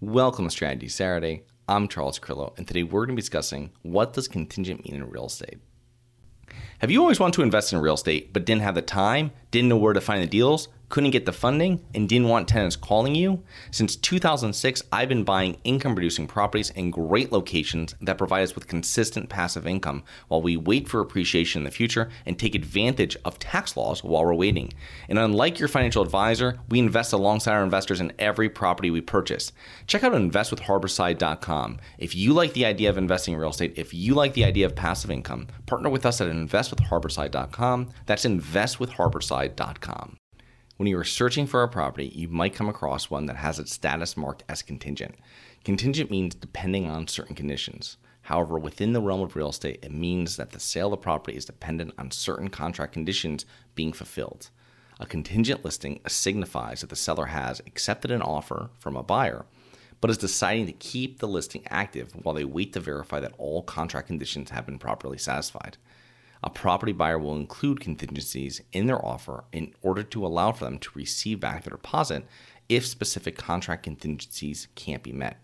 Welcome to Strategy Saturday. I'm Charles Carillo, and today we're going to be discussing what does contingent mean in real estate. Have you always wanted to invest in real estate but didn't have the time, didn't know where to find the deals, couldn't get the funding, and didn't want tenants calling you? Since 2006, I've been buying income producing properties in great locations that provide us with consistent passive income while we wait for appreciation in the future and take advantage of tax laws while we're waiting. And unlike your financial advisor, we invest alongside our investors in every property we purchase. Check out investwithharborside.com. If you like the idea of investing in real estate, if you like the idea of passive income, partner with us at investwithharborside.com. That's investwithharborside.com. When you are searching for a property, you might come across one that has its status marked as contingent. Contingent means depending on certain conditions. However, within the realm of real estate, it means that the sale of the property is dependent on certain contract conditions being fulfilled. A contingent listing signifies that the seller has accepted an offer from a buyer, but is deciding to keep the listing active while they wait to verify that all contract conditions have been properly satisfied a property buyer will include contingencies in their offer in order to allow for them to receive back their deposit if specific contract contingencies can't be met.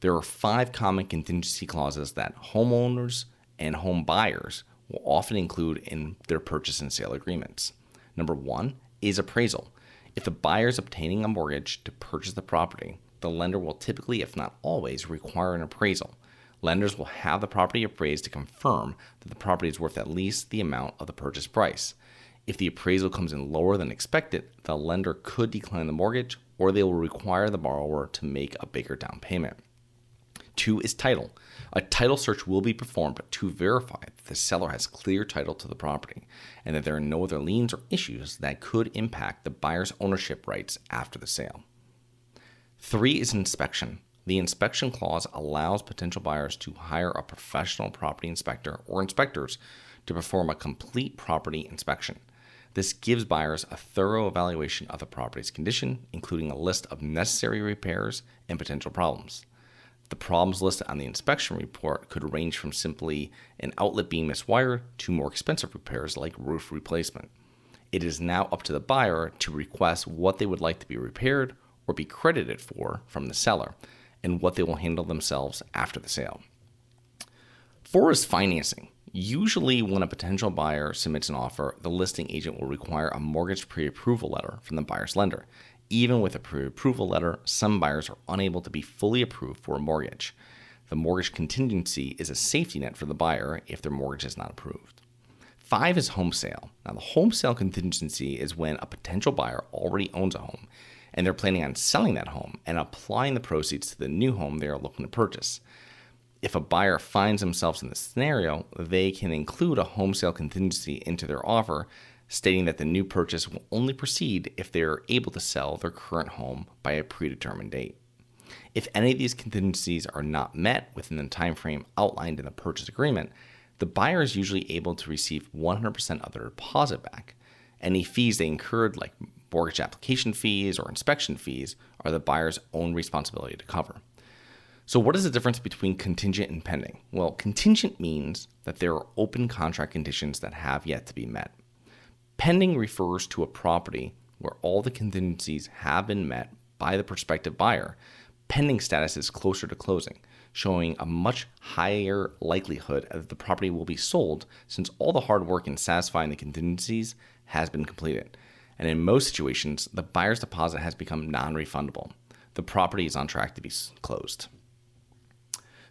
There are five common contingency clauses that homeowners and home buyers will often include in their purchase and sale agreements. Number one is appraisal. If the buyer is obtaining a mortgage to purchase the property, the lender will typically, if not always, require an appraisal lenders will have the property appraised to confirm that the property is worth at least the amount of the purchase price. If the appraisal comes in lower than expected, the lender could decline the mortgage or they will require the borrower to make a bigger down payment. Two is title. A title search will be performed to verify that the seller has clear title to the property and that there are no other liens or issues that could impact the buyer's ownership rights after the sale. Three is inspection. The inspection clause allows potential buyers to hire a professional property inspector or inspectors to perform a complete property inspection. This gives buyers a thorough evaluation of the property's condition, including a list of necessary repairs and potential problems. The problems listed on the inspection report could range from simply an outlet being miswired to more expensive repairs like roof replacement. It is now up to the buyer to request what they would like to be repaired or be credited for from the seller, and what they will handle themselves after the sale. Four is financing. Usually, when a potential buyer submits an offer, the listing agent will require a mortgage pre approval letter from the buyer's lender. Even with a pre approval letter, some buyers are unable to be fully approved for a mortgage. The mortgage contingency is a safety net for the buyer if their mortgage is not approved. Five is home sale. Now, the home sale contingency is when a potential buyer already owns a home and they're planning on selling that home and applying the proceeds to the new home they are looking to purchase. If a buyer finds themselves in this scenario, they can include a home sale contingency into their offer, stating that the new purchase will only proceed if they are able to sell their current home by a predetermined date. If any of these contingencies are not met within the time frame outlined in the purchase agreement, the buyer is usually able to receive 100% of their deposit back. Any fees they incurred, like mortgage application fees or inspection fees, are the buyer's own responsibility to cover. So, what is the difference between contingent and pending? Well, contingent means that there are open contract conditions that have yet to be met. Pending refers to a property where all the contingencies have been met by the prospective buyer. Pending status is closer to closing, showing a much higher likelihood that the property will be sold since all the hard work in satisfying the contingencies has been completed and in most situations, the buyer's deposit has become non refundable. The property is on track to be closed.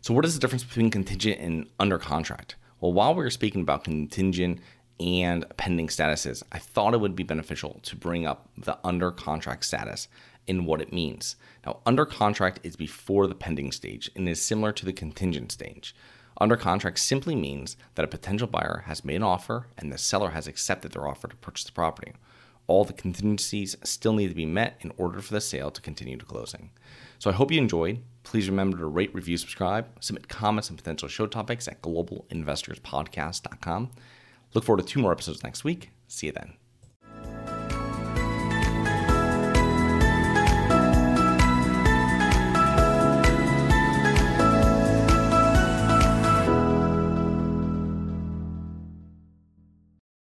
So, what is the difference between contingent and under contract? Well, while we were speaking about contingent and pending statuses, I thought it would be beneficial to bring up the under contract status and what it means. Now, under contract is before the pending stage and is similar to the contingent stage. Under contract simply means that a potential buyer has made an offer and the seller has accepted their offer to purchase the property all the contingencies still need to be met in order for the sale to continue to closing. So I hope you enjoyed. Please remember to rate, review, subscribe, submit comments and potential show topics at globalinvestorspodcast.com. Look forward to two more episodes next week. See you then.